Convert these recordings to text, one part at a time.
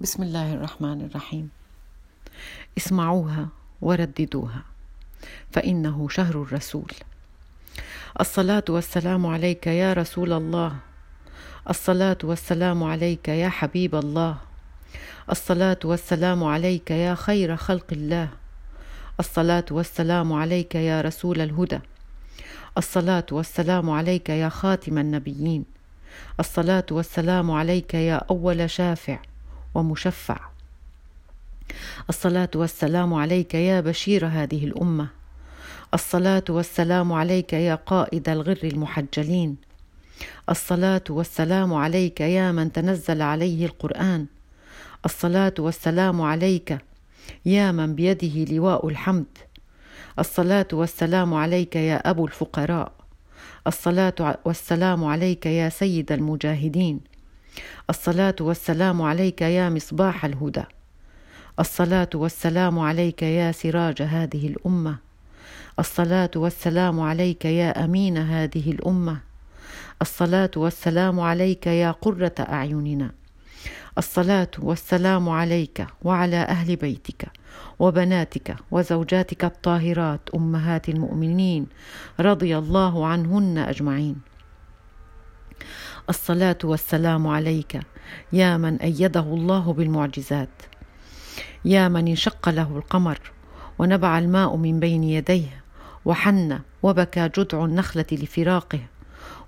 بسم الله الرحمن الرحيم. اسمعوها ورددوها فإنه شهر الرسول. الصلاة والسلام عليك يا رسول الله. الصلاة والسلام عليك يا حبيب الله. الصلاة والسلام عليك يا خير خلق الله. الصلاة والسلام عليك يا رسول الهدى. الصلاة والسلام عليك يا خاتم النبيين. الصلاة والسلام عليك يا أول شافع. ومشفع. الصلاة والسلام عليك يا بشير هذه الأمة. الصلاة والسلام عليك يا قائد الغر المحجلين. الصلاة والسلام عليك يا من تنزل عليه القرآن. الصلاة والسلام عليك يا من بيده لواء الحمد. الصلاة والسلام عليك يا أبو الفقراء. الصلاة والسلام عليك يا سيد المجاهدين. الصلاة والسلام عليك يا مصباح الهدى. الصلاة والسلام عليك يا سراج هذه الأمة. الصلاة والسلام عليك يا أمين هذه الأمة. الصلاة والسلام عليك يا قرة أعيننا. الصلاة والسلام عليك وعلى أهل بيتك وبناتك وزوجاتك الطاهرات أمهات المؤمنين رضي الله عنهن أجمعين. الصلاة والسلام عليك. يا من أيده الله بالمعجزات. يا من انشق له القمر ونبع الماء من بين يديه وحن وبكى جدع النخلة لفراقه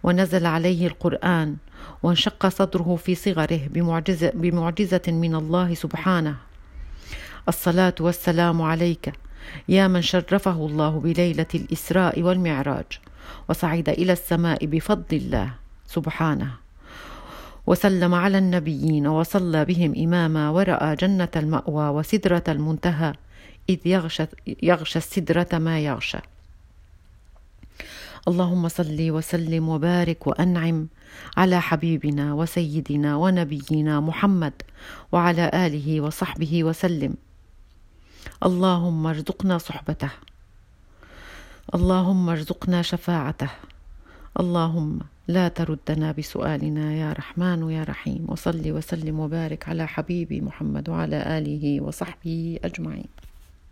ونزل عليه القرآن وانشق صدره في صغره بمعجزه, بمعجزة من الله سبحانه. الصلاة والسلام عليك. يا من شرفه الله بليلة الإسراء والمعراج وصعد إلى السماء بفضل الله. سبحانه. وسلم على النبيين وصلى بهم إماما ورأى جنة المأوى وسدرة المنتهى إذ يغشى, يغشى السدرة ما يغشى. اللهم صل وسلم وبارك وأنعم على حبيبنا وسيدنا ونبينا محمد وعلى آله وصحبه وسلم. اللهم ارزقنا صحبته. اللهم ارزقنا شفاعته. اللهم لا تردنا بسؤالنا يا رحمن يا رحيم وصل وسلم وبارك على حبيبي محمد وعلى آله وصحبه أجمعين.